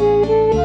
Música